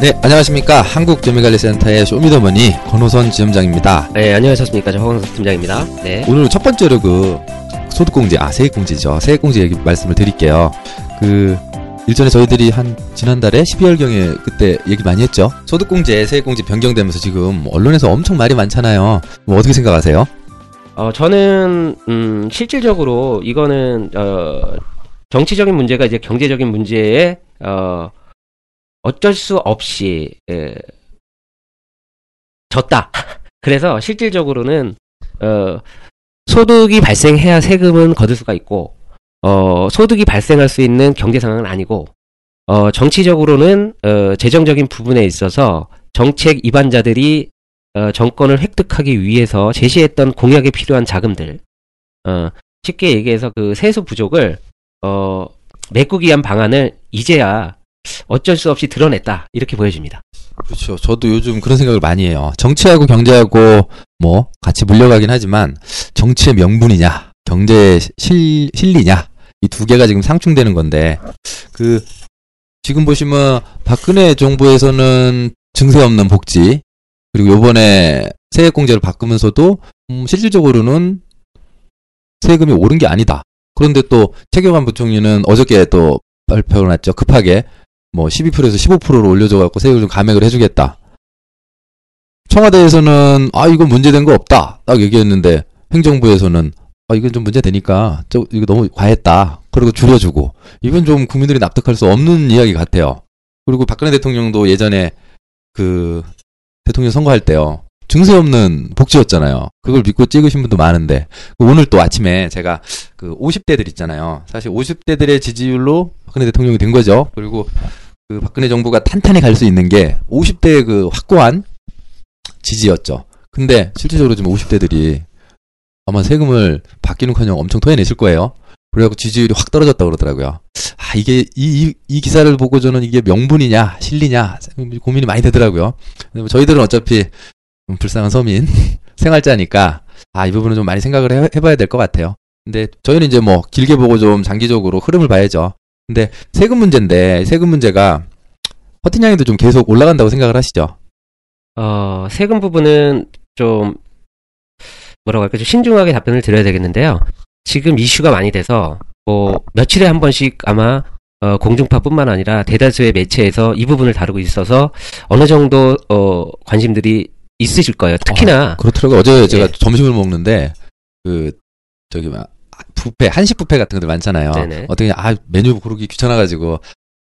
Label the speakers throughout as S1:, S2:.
S1: 네, 안녕하십니까. 한국재무관리센터의 쇼미더머니 권호선 지점장입니다.
S2: 네, 안녕하셨습니까. 저 허광석 팀장입니다. 네.
S1: 오늘 첫 번째로 그 소득공제, 아, 세액공제죠. 세액공제 얘기 말씀을 드릴게요. 그, 일전에 저희들이 한 지난달에 12월경에 그때 얘기 많이 했죠. 소득공제, 세액공제 변경되면서 지금 언론에서 엄청 말이 많잖아요. 뭐 어떻게 생각하세요?
S2: 어, 저는, 음, 실질적으로 이거는, 어, 정치적인 문제가 이제 경제적인 문제에, 어, 어쩔 수 없이, 에, 졌다. 그래서 실질적으로는, 어, 소득이 발생해야 세금은 거둘 수가 있고, 어, 소득이 발생할 수 있는 경제 상황은 아니고, 어, 정치적으로는, 어, 재정적인 부분에 있어서 정책 입안자들이 어, 정권을 획득하기 위해서 제시했던 공약에 필요한 자금들, 어, 쉽게 얘기해서 그 세수 부족을, 어, 메꾸기 위한 방안을 이제야 어쩔 수 없이 드러냈다. 이렇게 보여집니다.
S1: 그렇죠. 저도 요즘 그런 생각을 많이 해요. 정치하고 경제하고 뭐 같이 물려가긴 하지만 정치의 명분이냐, 경제의 실, 실리냐, 이 두 개가 지금 상충되는 건데, 그, 지금 보시면 박근혜 정부에서는 증세 없는 복지, 그리고 요번에 세액공제를 바꾸면서도, 음, 실질적으로는 세금이 오른 게 아니다. 그런데 또 최경환 부총리는 어저께 또 발표를 났죠. 급하게 뭐 12%에서 15%로 올려줘갖고 세금을 좀 감액을 해주겠다. 청와대에서는 아 이건 문제된 거 없다 딱 얘기했는데 행정부에서는 아 이건 좀 문제되니까 저 이거 너무 과했다 그리고 줄여주고 이건 좀 국민들이 납득할 수 없는 이야기 같아요. 그리고 박근혜 대통령도 예전에 그 대통령 선거할 때요 증세 없는 복지였잖아요. 그걸 믿고 찍으신 분도 많은데 오늘 또 아침에 제가 그 50대들 있잖아요. 사실 50대들의 지지율로 박근혜 대통령이 된 거죠. 그리고 그 박근혜 정부가 탄탄히 갈 수 있는 게 50대의 그 확고한 지지였죠. 근데 실질적으로 지금 50대들이 아마 세금을 받기는커녕 엄청 토해내실 거예요. 그래갖고 지지율이 확 떨어졌다 그러더라고요. 아 이게 이, 이, 이 기사를 보고 저는 이게 명분이냐 실리냐 고민이 많이 되더라고요. 근데 뭐 저희들은 어차피 좀 불쌍한 서민 생활자니까 아 이 부분은 좀 많이 생각을 해, 해봐야 될 것 같아요. 근데 저희는 이제 뭐 길게 보고 좀 장기적으로 흐름을 봐야죠. 근데 세금 문제인데 세금 문제가 양이도 좀 계속 올라간다고 생각을 하시죠?
S2: 어, 세금 부분은 좀, 뭐라고 할까, 좀 신중하게 답변을 드려야 되겠는데요. 지금 이슈가 많이 돼서, 뭐, 며칠에 한 번씩 아마, 어, 공중파뿐만 아니라 대다수의 매체에서 이 부분을 다루고 있어서 어느 정도, 어, 관심들이 있으실 거예요. 특히나,
S1: 그렇더라고요. 어제 제가
S2: 예.
S1: 점심을 먹는데 그 저기 막 뷔페 한식 뷔페 같은 것들 많잖아요.
S2: 네네.
S1: 어떻게 아 메뉴 고르기 귀찮아가지고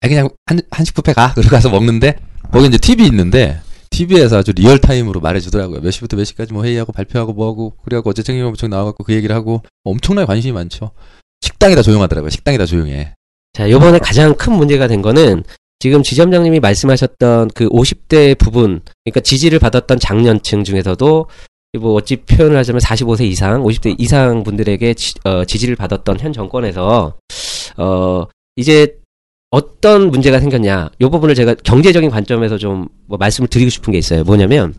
S1: 아 그냥 한 한식 뷔페 가 그러고 가서 먹는데 거기 이제 TV 있는데 TV에서 아주 real time으로 말해주더라고요. 몇 시부터 몇 시까지 뭐 회의하고 발표하고 뭐하고 그래갖고 어제 부총 나와갖고 그 얘기를 하고 엄청나게 관심이 많죠. 식당이 다 조용하더라고요. 식당이 다 조용해.
S2: 자, 요번에 가장 큰 문제가 된 거는 지금 지점장님이 말씀하셨던 그 50대 부분, 그러니까 지지를 받았던 장년층 중에서도 뭐 어찌 표현을 하자면 45세 이상, 50대 이상 분들에게 지, 어, 지지를 받았던 현 정권에서 어 이제 어떤 문제가 생겼냐? 요 부분을 제가 경제적인 관점에서 좀 뭐 말씀을 드리고 싶은 게 있어요. 뭐냐면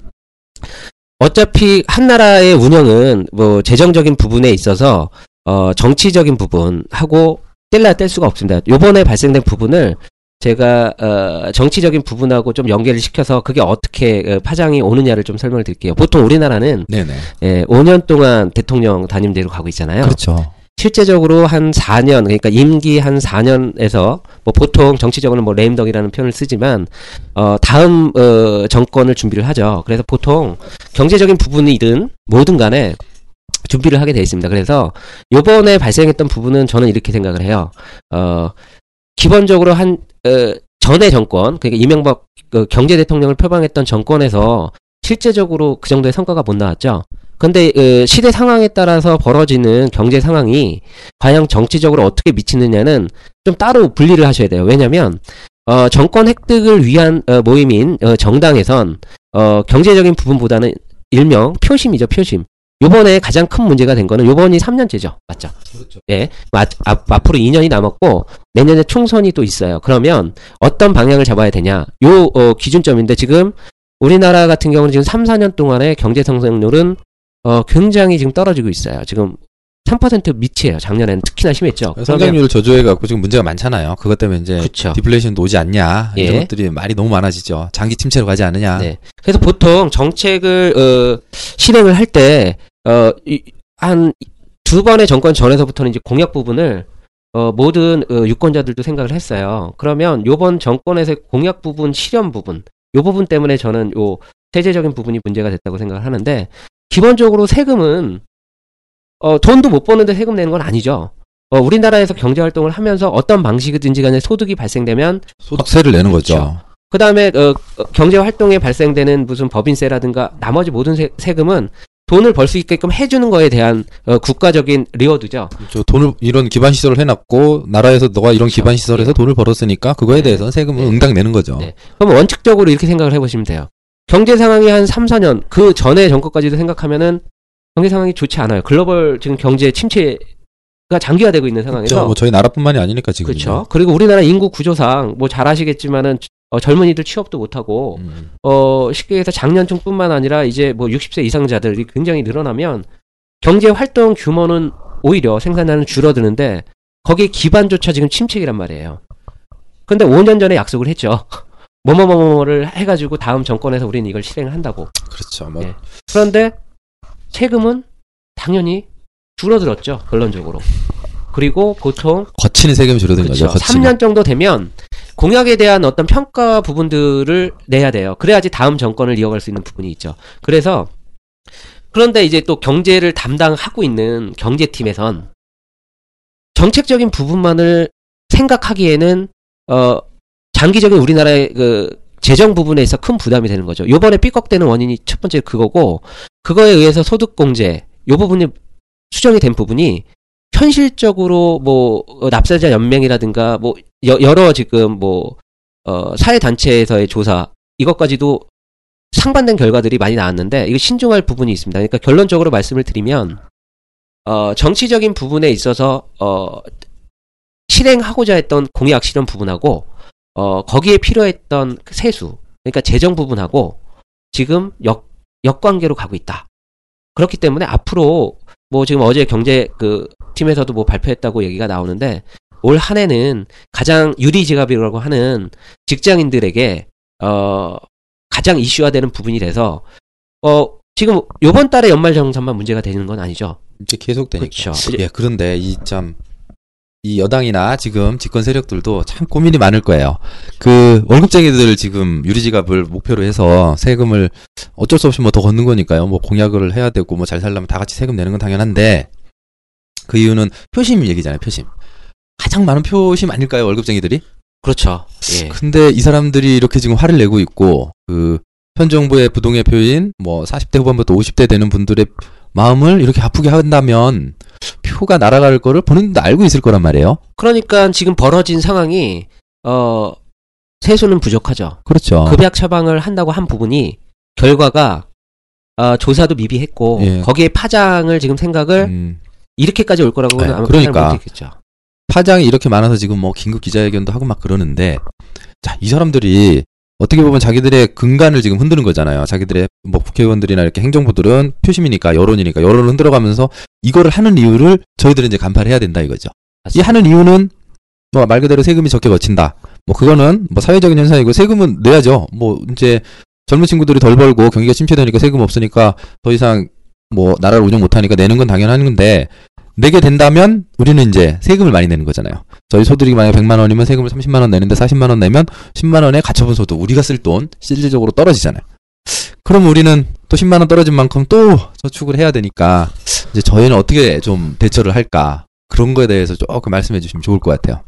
S2: 어차피 한 나라의 운영은 뭐 재정적인 부분에 있어서 어 정치적인 부분하고 뗄래야 뗄 수가 없습니다. 요번에 발생된 부분을 제가 어 정치적인 부분하고 좀 연계를 시켜서 그게 어떻게 어, 파장이 오느냐를 좀 설명을 드릴게요. 보통 우리나라는
S1: 네네.
S2: 예, 5년 동안 대통령 단임제로 가고 있잖아요.
S1: 그렇죠.
S2: 실제적으로 한 4년, 그러니까 임기 한 4년에서 뭐 보통 정치적으로는 뭐 레임덕이라는 표현을 쓰지만 어 다음 어 정권을 준비를 하죠. 그래서 보통 경제적인 부분이든 뭐든 간에 준비를 하게 돼 있습니다. 그래서 요번에 발생했던 부분은 저는 이렇게 생각을 해요. 어 기본적으로 한 어, 전의 정권, 그러니까 이명박 그 경제 대통령을 표방했던 정권에서 실제적으로 그 정도의 성과가 못 나왔죠. 근데 그 시대 상황에 따라서 벌어지는 경제 상황이 과연 정치적으로 어떻게 미치느냐는 좀 따로 분리를 하셔야 돼요. 왜냐하면 어, 정권 획득을 위한 어, 모임인 어, 정당에선 어, 경제적인 부분보다는 일명 표심이죠, 표심. 요번에 가장 큰 문제가 된 거는 요번이 3년째죠. 맞죠?
S1: 그렇죠.
S2: 예. 앞, 앞, 앞으로 2년이 남았고 내년에 총선이 또 있어요. 그러면 어떤 방향을 잡아야 되냐? 요 어, 기준점인데 지금 우리나라 같은 경우는 지금 3, 4년 동안의 경제 성장률은 어, 굉장히 지금 떨어지고 있어요. 지금 3% 밑이에요. 작년에는 특히나 심했죠.
S1: 성장률 저조해 갖고 지금 문제가 많잖아요. 그것 때문에 이제
S2: 그렇죠.
S1: 디플레이션도 오지 않냐 이런
S2: 예.
S1: 것들이 말이 너무 많아지죠. 장기 침체로 가지 않느냐.
S2: 네. 그래서 보통 정책을 어, 실행을 할 때 어, 한 두 번의 정권 전에서부터는 이제 공약 부분을 어, 모든 어, 유권자들도 생각을 했어요. 그러면 요번 정권에서의 공약 부분, 실현 부분, 요 부분 때문에 저는 요 세제적인 부분이 문제가 됐다고 생각을 하는데 기본적으로 세금은 어, 돈도 못 버는데 세금 내는 건 아니죠. 어, 우리나라에서 경제 활동을 하면서 어떤 방식이든지 간에 소득이 발생되면
S1: 소득세를 내는 거죠.
S2: 그렇죠. 그 다음에 어, 어, 경제 활동에 발생되는 무슨 법인세라든가 나머지 모든 세, 세금은 돈을 벌 수 있게끔 해주는 거에 대한 어, 국가적인 리워드죠.
S1: 저 돈을 이런 기반 시설을 해놨고 나라에서 너가 이런 기반 시설에서 돈을 벌었으니까 그거에
S2: 네.
S1: 대해서는 세금은
S2: 네.
S1: 응당 내는 거죠.
S2: 네. 그럼 원칙적으로 이렇게 생각을 해보시면 돼요. 경제 상황이 한 3, 4년 그 전에 정권까지도 생각하면은 경제 상황이 좋지 않아요. 글로벌 지금 경제 침체 가 장기화되고 있는 상황에서
S1: 그렇죠. 뭐 저희 나라뿐만이 아니니까 지금.
S2: 그렇죠. 그리고 우리나라 인구 구조상 뭐 잘 아시겠지만은 어, 젊은이들 취업도 못하고
S1: 음.
S2: 어, 쉽게 해서 작년쯤뿐만 아니라 이제 뭐 60세 이상자들이 굉장히 늘어나면 경제 활동 규모는 오히려 생산량은 줄어드는데 거기에 기반조차 지금 침체기란 말이에요. 근데 5년 전에 약속을 했죠. 뭐뭐뭐뭐를 해가지고 다음 정권에서 우리는 이걸 실행을 한다고.
S1: 그렇죠. 뭐
S2: 예. 그런데 세금은 당연히 줄어들었죠. 결론적으로. 그리고 보통
S1: 거치는 세금이 줄어든
S2: 그렇죠.
S1: 거죠. 거치는.
S2: 3년 정도 되면 공약에 대한 어떤 평가 부분들을 내야 돼요. 그래야지 다음 정권을 이어갈 수 있는 부분이 있죠. 그래서 그런데 이제 또 경제를 담당하고 있는 경제팀에선 정책적인 부분만을 생각하기에는 어 장기적인 우리나라의 그 재정 부분에 있어 큰 부담이 되는 거죠. 요번에 삐걱대는 원인이 첫 번째 그거고 그거에 의해서 소득 공제 요 부분이 수정이 된 부분이 현실적으로 뭐 어, 납세자 연맹이라든가 뭐 여, 여러 지금 뭐 어, 사회 단체에서의 조사 이것까지도 상반된 결과들이 많이 나왔는데 이거 신중할 부분이 있습니다. 그러니까 결론적으로 말씀을 드리면 어, 정치적인 부분에 있어서 어, 실행하고자 했던 공약 실현 부분하고 어, 거기에 필요했던 그 세수 그러니까 재정 부분하고 지금 역 역관계로 가고 있다. 그렇기 때문에 앞으로 뭐 지금 어제 경제 그 팀에서도 뭐 발표했다고 얘기가 나오는데 올 한 해는 가장 유리 지갑이라고 하는 직장인들에게 어 가장 이슈화되는 부분이 돼서 어 지금 요번 달에 연말 정산만 문제가 되는 건 아니죠.
S1: 이제 계속 되니까.
S2: 그렇죠.
S1: 예, 그런데 이 참 이 여당이나 지금 집권 세력들도 참 고민이 많을 거예요. 그 월급쟁이들 지금 유리지갑을 목표로 해서 세금을 어쩔 수 없이 뭐 더 걷는 거니까요. 뭐 공약을 해야 되고 뭐 잘 살려면 다 같이 세금 내는 건 당연한데 그 이유는 표심 얘기잖아요. 표심. 가장 많은 표심 아닐까요? 월급쟁이들이?
S2: 그렇죠. 예.
S1: 근데 이 사람들이 이렇게 지금 화를 내고 있고 그 현 정부의 부동의 표인 뭐 40대 후반부터 50대 되는 분들의 마음을 이렇게 아프게 한다면 표가 날아갈 거를 본인도 알고 있을 거란 말이에요.
S2: 그러니까 지금 벌어진 상황이 어 세수는 부족하죠.
S1: 그렇죠.
S2: 급약 처방을 한다고 한 부분이 결과가 어, 조사도 미비했고
S1: 예.
S2: 거기에 파장을 지금 생각을
S1: 음,
S2: 이렇게까지 올 거라고는
S1: 네,
S2: 아마
S1: 그러니까.
S2: 못했겠죠.
S1: 파장이 이렇게 많아서 지금 뭐 긴급 기자회견도 하고 막 그러는데 자, 이 사람들이 어떻게 보면 자기들의 근간을 지금 흔드는 거잖아요. 자기들의 뭐 국회의원들이나 이렇게 행정부들은 표심이니까 여론이니까 여론을 흔들어가면서 이거를 하는 이유를 저희들은 이제 간파를 해야 된다 이거죠. 이 하는 이유는 뭐 말 그대로 세금이 적게 거친다. 뭐 그거는 뭐 사회적인 현상이고 세금은 내야죠. 뭐 이제 젊은 친구들이 덜 벌고 경기가 침체되니까 세금 없으니까 더 이상 뭐 나라를 운영 못하니까 내는 건 당연한 건데 내게 된다면 우리는 이제 세금을 많이 내는 거잖아요. 저희 소득이 만약 100만 원이면 세금을 30만 원 내는데 40만 원 내면 10만 원에 가처분 소득 우리가 쓸 돈 실질적으로 떨어지잖아요. 그럼 우리는 또 10만 원 떨어진 만큼 또 저축을 해야 되니까 이제 저희는 어떻게 좀 대처를 할까 그런 거에 대해서 조금 말씀해 주시면 좋을 것 같아요.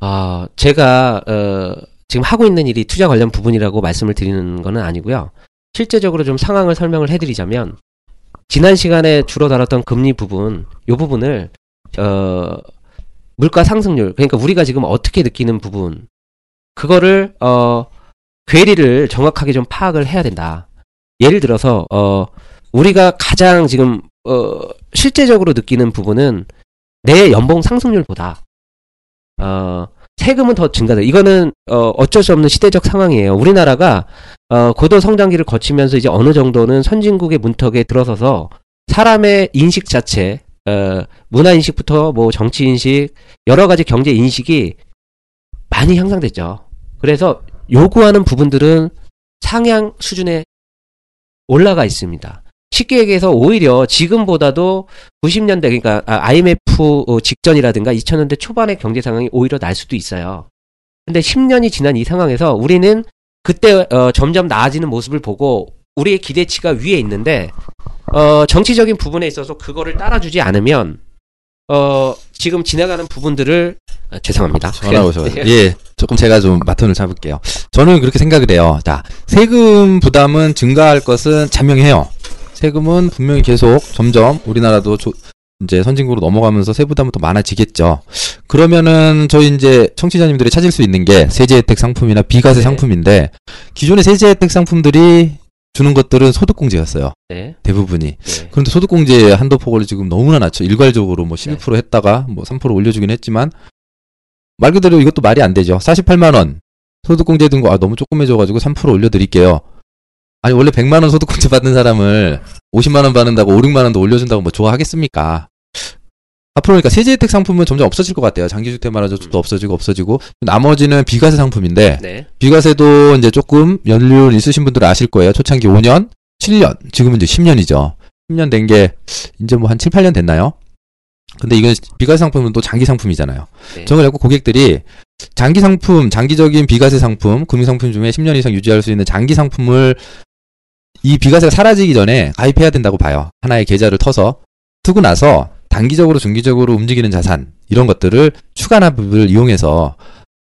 S2: 아, 제가 어, 지금 하고 있는 일이 투자 관련 부분이라고 말씀을 드리는 거는 아니고요. 실제적으로 좀 상황을 설명을 해드리자면 지난 시간에 주로 다뤘던 금리 부분, 요 부분을 어, 물가 상승률, 그러니까 우리가 지금 어떻게 느끼는 부분, 그거를 어, 괴리를 정확하게 좀 파악을 해야 된다. 예를 들어서 어, 우리가 가장 지금 어 실제적으로 느끼는 부분은 내 연봉 상승률보다 어 세금은 더 증가돼. 이거는 어 어쩔 수 없는 시대적 상황이에요. 우리나라가 어 고도 성장기를 거치면서 이제 어느 정도는 선진국의 문턱에 들어서서 사람의 인식 자체, 어 문화 인식부터 뭐 정치 인식, 여러 가지 경제 인식이 많이 향상됐죠. 그래서 요구하는 부분들은 상향 수준에 올라가 있습니다. 쉽게 얘기해서 오히려 지금보다도 90년대 그러니까 아, IMF 어, 직전이라든가 2000년대 초반의 경제 상황이 오히려 날 수도 있어요. 근데 10년이 지난 이 상황에서 우리는 그때 어, 점점 나아지는 모습을 보고 우리의 기대치가 위에 있는데 어, 정치적인 부분에 있어서 그거를 따라주지 않으면 어, 지금 지나가는 부분들을 아, 죄송합니다.
S1: 전화 오셔가지고. 예, 조금 제가 좀 바톤을 잡을게요. 저는 그렇게 생각을 해요. 자, 세금 부담은 증가할 것은 자명해요. 세금은 분명히 계속 점점 우리나라도 조- 이제 선진국으로 넘어가면서 세부 담은 더 많아지겠죠. 그러면은 저희 이제 청취자님들이 찾을 수 있는 게 세제 혜택 상품이나 비과세
S2: 네.
S1: 상품인데 기존의 세제 혜택 상품들이 주는 것들은 소득공제였어요.
S2: 네,
S1: 대부분이.
S2: 네.
S1: 그런데 소득공제 한도 폭을 지금 너무나 낮춰. 일괄적으로 뭐 12% 했다가 뭐 3% 올려주긴 했지만 말 그대로 이것도 말이 안 되죠. 48만 원 소득공제 든거아 너무 조금 해줘가지고 3% 올려드릴게요. 아니 원래 100만 원 소득공제 받는 사람을 50만 원 받는다고 5, 6만 원도 올려준다고 뭐 좋아하겠습니까? 앞으로 그러니까 세제 혜택 상품은 점점 없어질 것 같아요. 장기주택마저도 없어지고 없어지고 나머지는 비과세 상품인데
S2: 네.
S1: 비과세도 이제 조금 연륜 있으신 분들은 아실 거예요. 초창기 5년, 7년, 지금은 이제 10년이죠. 10년 된 게 이제 뭐 한 7, 8년 됐나요? 근데 이건 비과세 상품은 또 장기 상품이잖아요.
S2: 네.
S1: 저걸 갖고 고객들이 장기 상품, 장기적인 비과세 상품, 금융 상품 중에 10년 이상 유지할 수 있는 장기 상품을 이 비과세가 사라지기 전에 가입해야 된다고 봐요. 하나의 계좌를 터서 트고 나서 단기적으로 중기적으로 움직이는 자산 이런 것들을 추가납을 이용해서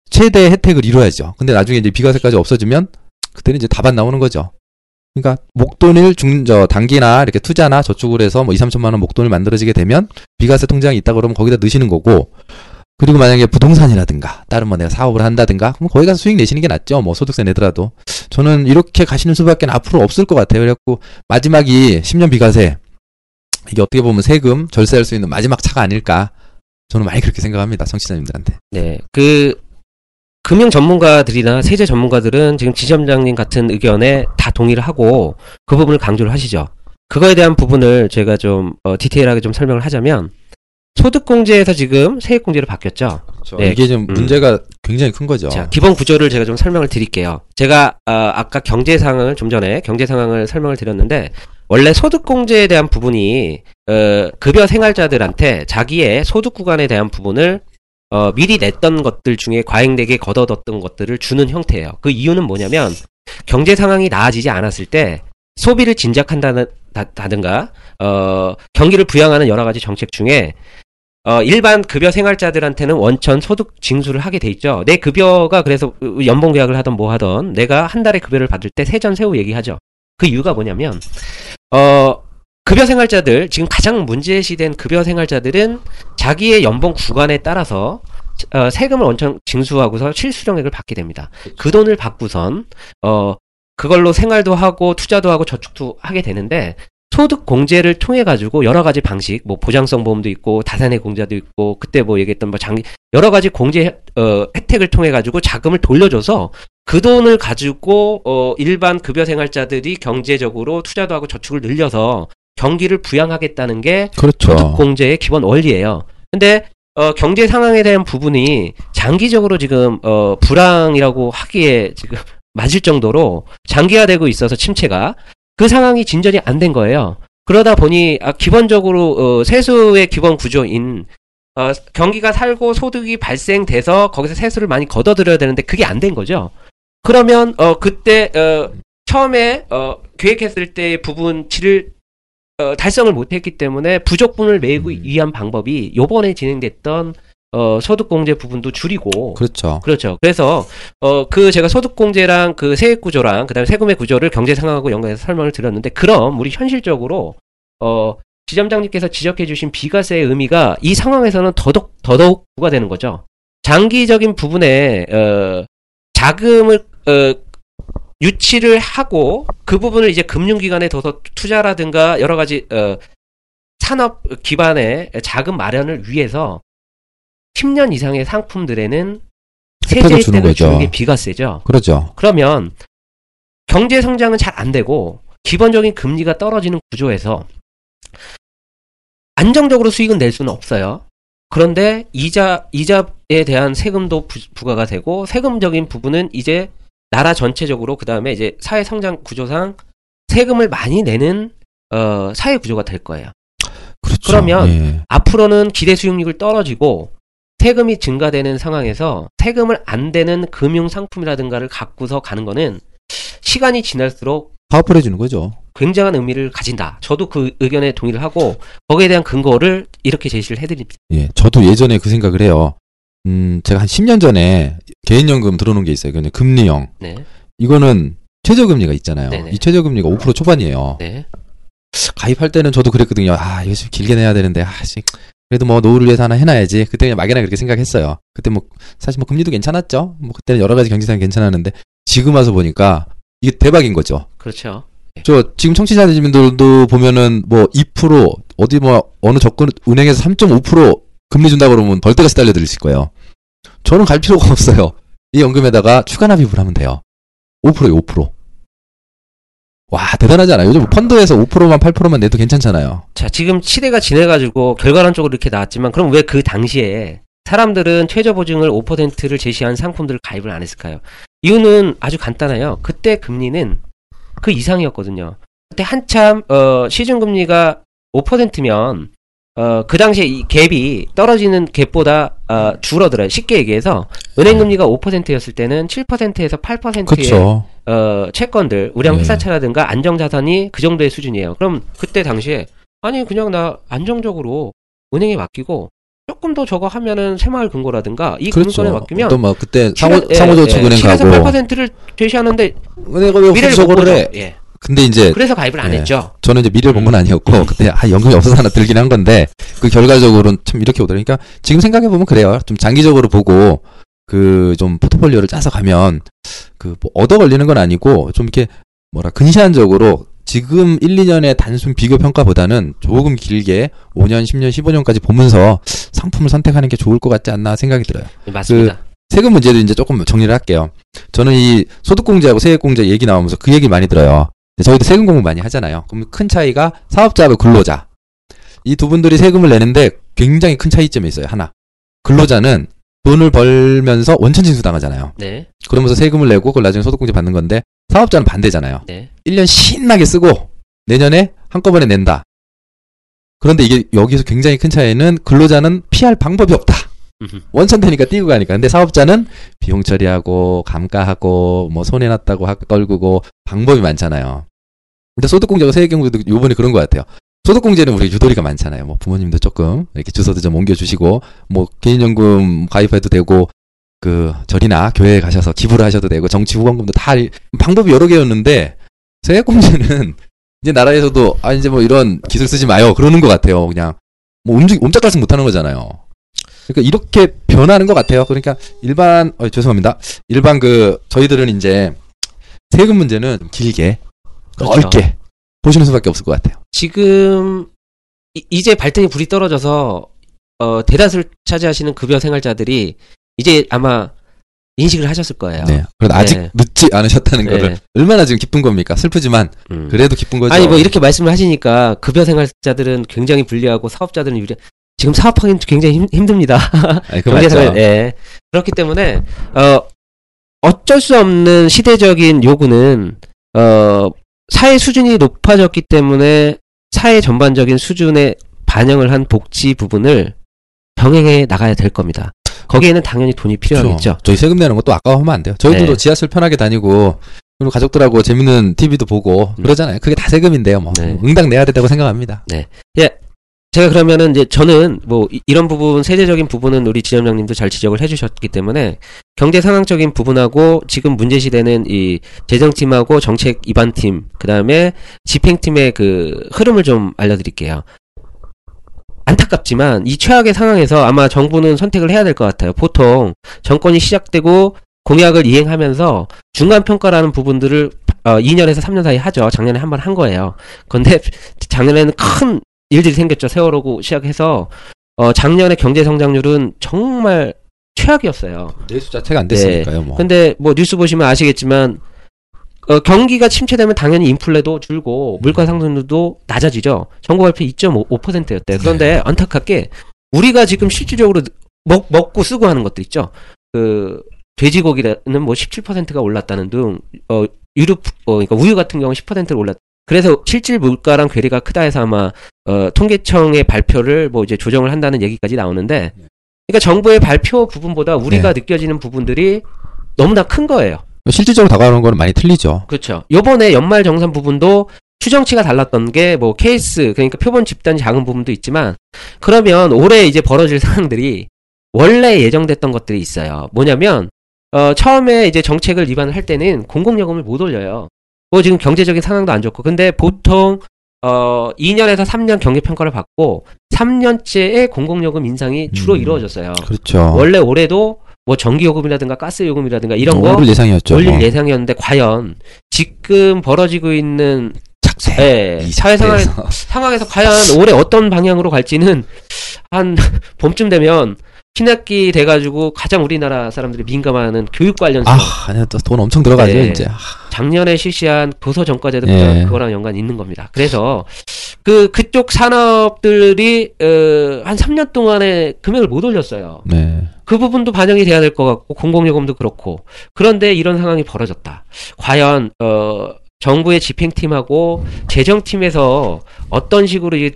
S1: 최대 혜택을 이뤄야죠. 근데 나중에 이제 비과세까지 없어지면 그때는 이제 답안 나오는 거죠. 그러니까 목돈을 중, 저, 단기나 이렇게 투자나 저축을 해서 뭐 2, 3천만 원 목돈을 만들어지게 되면 비과세 통장이 있다 그러면 거기다 넣으시는 거고 그리고 만약에 부동산이라든가 다른 뭐 내가 사업을 한다든가 그럼 거기 가서 수익 내시는 게 낫죠. 뭐 소득세 내더라도. 저는 이렇게 가시는 수밖에 앞으로 없을 것 같아요. 그래갖고 마지막이 10년 비과세 이게 어떻게 보면 세금 절세할 수 있는 마지막 차가 아닐까. 저는 많이 그렇게 생각합니다. 청취자님들한테.
S2: 네, 그 금융 전문가들이나 세제 전문가들은 지금 지점장님 같은 의견에 다 동의를 하고 그 부분을 강조를 하시죠. 그거에 대한 부분을 제가 좀 어, 디테일하게 좀 설명을 하자면 소득공제에서 지금 세액공제로 바뀌었죠. 네.
S1: 이게 좀
S2: 음.
S1: 문제가 굉장히 큰 거죠.
S2: 자, 기본 구조를 제가 좀 설명을 드릴게요. 제가 어, 아까 경제 상황을 좀 전에 경제 상황을 설명을 드렸는데 원래 소득공제에 대한 부분이 어, 급여 생활자들한테 자기의 소득 구간에 대한 부분을 어, 미리 냈던 것들 중에 과잉되게 걷어뒀던 것들을 주는 형태예요. 그 이유는 뭐냐면 경제 상황이 나아지지 않았을 때 소비를 진작한다든가 어, 경기를 부양하는 여러 가지 정책 중에 어, 일반 급여 생활자들한테는 원천 소득 징수를 하게 돼 있죠. 내 급여가 그래서 연봉 계약을 하던 뭐 하던 내가 한 달에 급여를 받을 때 세전 세후 얘기하죠. 그 이유가 뭐냐면 어 급여 생활자들 지금 가장 문제시된 급여 생활자들은 자기의 연봉 구간에 따라서 어, 세금을 원천 징수하고서 실수령액을 받게 됩니다. 그 돈을 받고선 어 그걸로 생활도 하고 투자도 하고 저축도 하게 되는데 소득 공제를 통해 가지고 여러 가지 방식 뭐 보장성 보험도 있고 다산의 공제도 있고 그때 뭐 얘기했던 뭐 장기 여러 가지 공제 어 혜택을 통해 가지고 자금을 돌려줘서 그 돈을 가지고 어 일반 급여 생활자들이 경제적으로 투자도 하고 저축을 늘려서 경기를 부양하겠다는 게
S1: 그렇죠.
S2: 소득 공제의 기본 원리예요. 근데 어, 경제 상황에 대한 부분이 장기적으로 지금 어, 불황이라고 하기에 지금 맞을 정도로 장기화되고 있어서 침체가 그 상황이 진전이 안 된 거예요. 그러다 보니 아, 기본적으로 어, 세수의 기본 구조인 어, 경기가 살고 소득이 발생돼서 거기서 세수를 많이 걷어들여야 되는데 그게 안 된 거죠. 그러면 어, 그때 어, 처음에 어, 계획했을 때의 부분치를 어, 달성을 못했기 때문에 부족분을
S1: 음.
S2: 위한 방법이 요번에 진행됐던 어, 소득공제 부분도 줄이고
S1: 그렇죠.
S2: 그렇죠. 그래서 어 그 제가 소득공제랑 그 세액 구조랑 그다음에 세금의 구조를 경제 상황하고 연관해서 설명을 드렸는데 그럼 우리 현실적으로 어 지점장님께서 지적해 주신 비과세의 의미가 이 상황에서는 더더욱 더더욱 부과되는 거죠. 장기적인 부분에 어 자금을 어 유치를 하고 그 부분을 이제 금융기관에 둬서 투자라든가 여러 가지 어, 산업 기반의 자금 마련을 위해서 10년 이상의 상품들에는
S1: 혜택을
S2: 세제 혜택을
S1: 거죠.
S2: 주는 게 비과세죠.
S1: 그렇죠.
S2: 그러면 경제 성장은 잘 안 되고 기본적인 금리가 떨어지는 구조에서 안정적으로 수익은 낼 수는 없어요. 그런데 이자 이자에 대한 세금도 부, 부과가 되고 세금적인 부분은 이제 나라 전체적으로 그 다음에 이제 사회 성장 구조상 세금을 많이 내는 어, 사회 구조가 될 거예요.
S1: 그렇죠.
S2: 그러면
S1: 예.
S2: 앞으로는 기대 수익률이 떨어지고 세금이 증가되는 상황에서 세금을 안 되는 금융 상품이라든가를 갖고서 가는 거는 시간이 지날수록
S1: 파워풀해지는 거죠.
S2: 굉장한 의미를 가진다. 저도 그 의견에 동의를 하고 거기에 대한 근거를 이렇게 제시를 해드립니다.
S1: 예, 저도 예전에 그 생각을 해요. 음, 제가 한 10년 전에 개인연금 들어놓은 게 있어요. 그냥 금리형.
S2: 네,
S1: 이거는 최저금리가 있잖아요.
S2: 네네.
S1: 이 최저금리가 5% 초반이에요.
S2: 네,
S1: 가입할 때는 저도 그랬거든요. 아, 이거 좀 길게 내야 되는데, 아, 씨. 그래도 뭐 노후를 위해서 하나 해놔야지. 그때 그냥 막연하게 그렇게 생각했어요. 그때 뭐, 사실 뭐 금리도 괜찮았죠. 뭐 그때는 여러 가지 경제상이 괜찮았는데, 지금 와서 보니까 이게 대박인 거죠.
S2: 그렇죠.
S1: 저 지금 청취자님들도 보면은 뭐 2% 어디 뭐 어느 접근 은행에서 3.5% 금리 준다 그러면 벌떼같이 달려 들으실 거예요. 저는 갈 필요가 없어요. 이 연금에다가 추가 납입을 하면 돼요. 5%요, 5%. 와, 대단하지 않아요? 요즘 펀드에서 5%만 8%만 내도 괜찮잖아요.
S2: 자, 지금 시대가 지내가지고 결과론적으로 이렇게 나왔지만 그럼 왜 그 당시에 사람들은 최저 보증을 5%를 제시한 상품들을 가입을 안 했을까요? 이유는 아주 간단해요. 그때 금리는 그 이상이었거든요. 그때 한참 어, 시중 금리가 5%면 어, 그 당시에 이 갭이 떨어지는 갭보다 어, 줄어들어요. 쉽게 얘기해서 은행 금리가 5%였을 때는 7%에서 8%의
S1: 그렇죠.
S2: 어, 채권들, 우량
S1: 네.
S2: 회사차라든가 안정 자산이 그 정도의 수준이에요. 그럼 그때 당시에 아니 그냥 나 안정적으로 은행에 맡기고 조금 더 저거 하면은 새마을 금고라든가 이 금융권에 맡기면
S1: 또뭐 그때 상호,
S2: 예,
S1: 상호저축은행
S2: 예, 7에서
S1: 가고
S2: 8%를 제시하는데
S1: 은행가 왜
S2: 미래를 못 보죠.
S1: 해?
S2: 예.
S1: 근데 이제
S2: 그래서 가입을 안
S1: 예.
S2: 했죠.
S1: 저는 이제 미래를 본 건 아니었고 그때 아 연금이 없어서 하나 들긴 한 건데 그 결과적으로는 참 이렇게 오더라고요. 그러니까 지금 생각해 보면 그래요. 좀 장기적으로 보고 그 좀 포트폴리오를 짜서 가면 그 뭐 얻어 걸리는 건 아니고 좀 이렇게 뭐라 근시안적으로 지금 1, 2년의 단순 비교 평가보다는 조금 길게 5년, 10년, 15년까지 보면서 상품을 선택하는 게 좋을 것 같지 않나 생각이 들어요.
S2: 네, 맞습니다.
S1: 세금 문제도 이제 조금 정리를 할게요. 저는 이 소득공제하고 세액공제 얘기 나오면서 그 얘기 많이 들어요. 저희도 세금 공부 많이 하잖아요. 그럼 큰 차이가 사업자하고 근로자. 이 두 분들이 세금을 내는데 굉장히 큰 차이점이 있어요. 하나. 근로자는 돈을 벌면서 원천 징수 당하잖아요.
S2: 네,
S1: 그러면서 세금을 내고 그걸 나중에 소득공제 받는 건데 사업자는 반대잖아요.
S2: 네,
S1: 1년 신나게 쓰고 내년에 한꺼번에 낸다. 그런데 이게 여기서 굉장히 큰 차이는 근로자는 피할 방법이 없다. 원천되니까 띄고 가니까. 근데 사업자는 비용 처리하고 감가하고 뭐 손해 났다고 하- 떨구고 방법이 많잖아요. 근데 소득공제와 세액경제도 요번에 그런 것 같아요. 소득공제는 우리 유도리가 많잖아요. 뭐 부모님도 조금 이렇게 주소도 좀 옮겨주시고 뭐 개인연금 가입해도 되고 그 절이나 교회에 가셔서 기부를 하셔도 되고 정치 후원금도 다 이- 방법이 여러 개였는데 세액공제는 이제 나라에서도 아 이제 뭐 이런 기술 쓰지 마요 그러는 것 같아요. 그냥 뭐 움직 옴짝달싹 못하는 거잖아요. 그러니까 이렇게 변하는 것 같아요. 그러니까 일반 어, 죄송합니다. 일반 그 저희들은 이제 세금 문제는 좀 길게
S2: 그렇죠.
S1: 넓게 보시는 수밖에 없을 것 같아요.
S2: 지금 이, 제 발등에 불이 떨어져서 어, 대다수를 차지하시는 급여 생활자들이 이제 아마 인식을 하셨을 거예요.
S1: 네. 그래도 아직
S2: 네.
S1: 늦지 않으셨다는
S2: 네.
S1: 거를 얼마나 지금 기쁜 겁니까? 슬프지만
S2: 음.
S1: 그래도 기쁜 거죠.
S2: 아니 뭐 이렇게 말씀을 하시니까 급여 생활자들은 굉장히 불리하고 사업자들은 유리. 지금 사업하기는 굉장히 힘, 힘듭니다.
S1: 아니, 그
S2: 경제
S1: 맞죠.
S2: 생활. 예. 그렇기 때문에 어 어쩔 수 없는 시대적인 요구는 어 사회 수준이 높아졌기 때문에 사회 전반적인 수준에 반영을 한 복지 부분을 병행해 나가야 될 겁니다. 거기에는 당연히 돈이 필요하겠죠.
S1: 그렇죠. 저희 세금 내는 것도 아까워하면 안 돼요. 저희들도
S2: 네.
S1: 지하철 편하게 다니고 그리고 가족들하고 재밌는 TV도 보고
S2: 음.
S1: 그러잖아요. 그게 다 세금인데요. 뭐
S2: 네.
S1: 응당 내야 된다고 생각합니다.
S2: 제가 그러면은 이제 저는 뭐 이- 이런 부분 세제적인 부분은 우리 지점장님도 잘 지적을 해주셨기 때문에 경제 상황적인 부분하고 지금 문제 시대는 이 재정팀하고 정책 입안팀 그 다음에 집행팀의 그 흐름을 좀 알려드릴게요. 안타깝지만 이 최악의 상황에서 아마 정부는 선택을 해야 될 것 같아요. 보통 정권이 시작되고 공약을 이행하면서 중간 평가라는 부분들을 어, 2년에서 3년 사이 하죠. 작년에 한 번 한 거예요. 근데 작년에는 큰 일들이 생겼죠. 세월호고 시작해서 어, 작년에 경제 성장률은 정말 최악이었어요.
S1: 내수 자체가 안 됐으니까요. 뭐.
S2: 근데 뭐 뉴스 보시면 아시겠지만 어, 경기가 침체되면 당연히 인플레도 줄고 물가 상승률도 낮아지죠. 정부 발표 2.5%였대요. 그런데 안타깝게 우리가 지금 실질적으로 먹, 먹고 쓰고 하는 것들 있죠. 그 돼지고기는 뭐 17%가 올랐다는 등 어, 유류 어, 그러니까 우유 같은 경우 10%를 올랐. 그래서 실질 물가랑 괴리가 크다 해서 아마 어, 통계청의 발표를 뭐 이제 조정을 한다는 얘기까지 나오는데 그러니까 정부의 발표 부분보다 우리가 느껴지는 부분들이 너무나 큰 거예요.
S1: 실질적으로 다가오는 거는 많이 틀리죠.
S2: 그렇죠. 요번에 연말 정산 부분도 추정치가 달랐던 게 뭐 케이스 그러니까 표본 집단이 작은 부분도 있지만 그러면 올해 이제 벌어질 상황들이 원래 예정됐던 것들이 있어요. 뭐냐면 어 처음에 이제 정책을 위반을 할 때는 공공요금을 못 올려요. 뭐 지금 경제적인 상황도 안 좋고 근데 보통 어 2년에서 3년 경계 평가를 받고 3년째의 공공요금 인상이 주로
S1: 음.
S2: 이루어졌어요.
S1: 그렇죠.
S2: 원래 올해도 뭐 전기요금이라든가 가스요금이라든가 이런 거
S1: 오를 예상이었죠.
S2: 올릴
S1: 뭐.
S2: 예상이었는데 과연 지금 벌어지고 있는
S1: 착세.
S2: 예,
S1: 이
S2: 사회 상황. 상황에서 과연 올해 어떤 방향으로 갈지는 한 봄쯤 되면 신학기 돼가지고 가장 우리나라 사람들이 민감하는 교육 관련
S1: 아,
S2: 수업
S1: 아니야, 또돈 엄청 들어가죠,
S2: 네.
S1: 이제. 아,
S2: 작년에 실시한 고소 전과제도가
S1: 예.
S2: 그거랑 연관이 있는 겁니다. 그래서 그 그쪽 산업들이 어, 한 3년 동안에 금액을 못 올렸어요.
S1: 네.
S2: 그 부분도 반영이 돼야 될 것 같고 공공요금도 그렇고 그런데 이런 상황이 벌어졌다. 과연 어 정부의 집행팀하고 재정팀에서 어떤 식으로 이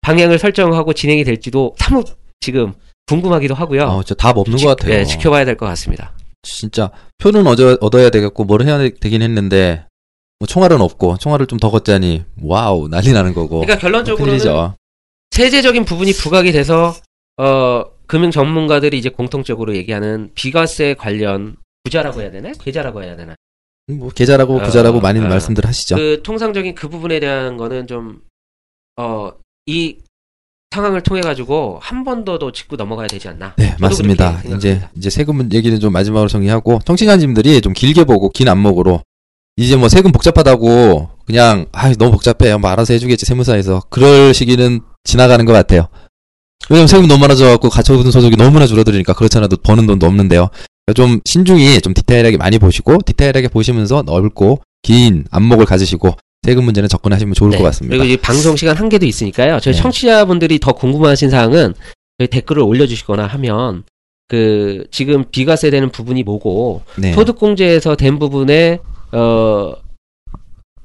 S2: 방향을 설정하고 진행이 될지도 사뭇 지금 궁금하기도 하고요.
S1: 어, 답 없는
S2: 지-
S1: 것 같아요.
S2: 네, 지켜봐야 될 것 같습니다.
S1: 진짜 표는 얻어, 얻어야 되겠고 뭘 해야 되- 되긴 했는데 뭐 총알은 없고 총알을 좀 더 걷자니 와우 난리 나는 거고.
S2: 그러니까 결론적으로는. 세제적인 부분이 부각이 돼서 어 금융 전문가들이 이제 공통적으로 얘기하는 비과세 관련 부자라고 해야 되나? 계좌라고 해야 되나?
S1: 뭐 계좌라고
S2: 어,
S1: 부자라고 많이
S2: 어.
S1: 말씀들 하시죠.
S2: 그 통상적인 그 부분에 대한 거는 좀 어 이 상황을 통해 가지고 한 번 더 더 짚고 넘어가야 되지 않나?
S1: 네, 맞습니다. 이제. 이제 세금 문- 얘기는 좀 마지막으로 정리하고 청취자님들이 좀 길게 보고 긴 안목으로 이제 뭐 세금 복잡하다고 그냥 아 너무 복잡해 뭐 알아서 해주겠지 세무사에서 그럴 시기는 지나가는 것 같아요. 왜냐면 세금 너무 많아져갖고 가처분 소득이 너무나 줄어들으니까 그렇잖아도 버는 돈도 없는데요. 그러니까 좀 신중히 좀 디테일하게 많이 보시고 디테일하게 보시면서 넓고 긴 안목을 가지시고 세금 문제는 접근하시면 좋을
S2: 네.
S1: 것 같습니다.
S2: 그리고 이 방송 시간 한계도 있으니까요. 저희
S1: 네.
S2: 청취자분들이 더 궁금하신 사항은 저희 댓글을 올려주시거나 하면 그 지금 비과세 되는 부분이 뭐고
S1: 네.
S2: 소득공제에서 된 부분에 어.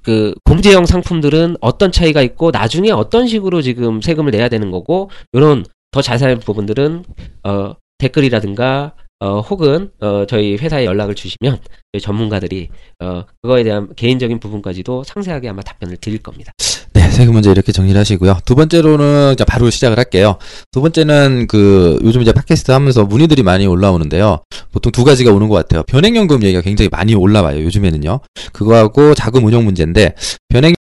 S2: 그 공제형 상품들은 어떤 차이가 있고 나중에 어떤 식으로 지금 세금을 내야 되는 거고 이런 더 자세한 부분들은 어 댓글이라든가 어 혹은 어 저희 회사에 연락을 주시면 저희 전문가들이 어 그거에 대한 개인적인 부분까지도 상세하게 아마 답변을 드릴 겁니다.
S1: 네, 세금 문제 이렇게 정리를 하시고요. 두 번째로는 이제 바로 시작을 할게요. 두 번째는 그 요즘 이제 팟캐스트 하면서 문의들이 많이 올라오는데요. 보통 두 가지가 오는 것 같아요. 변액연금 얘기가 굉장히 많이 올라와요. 요즘에는요. 그거하고 자금 운용 문제인데 변액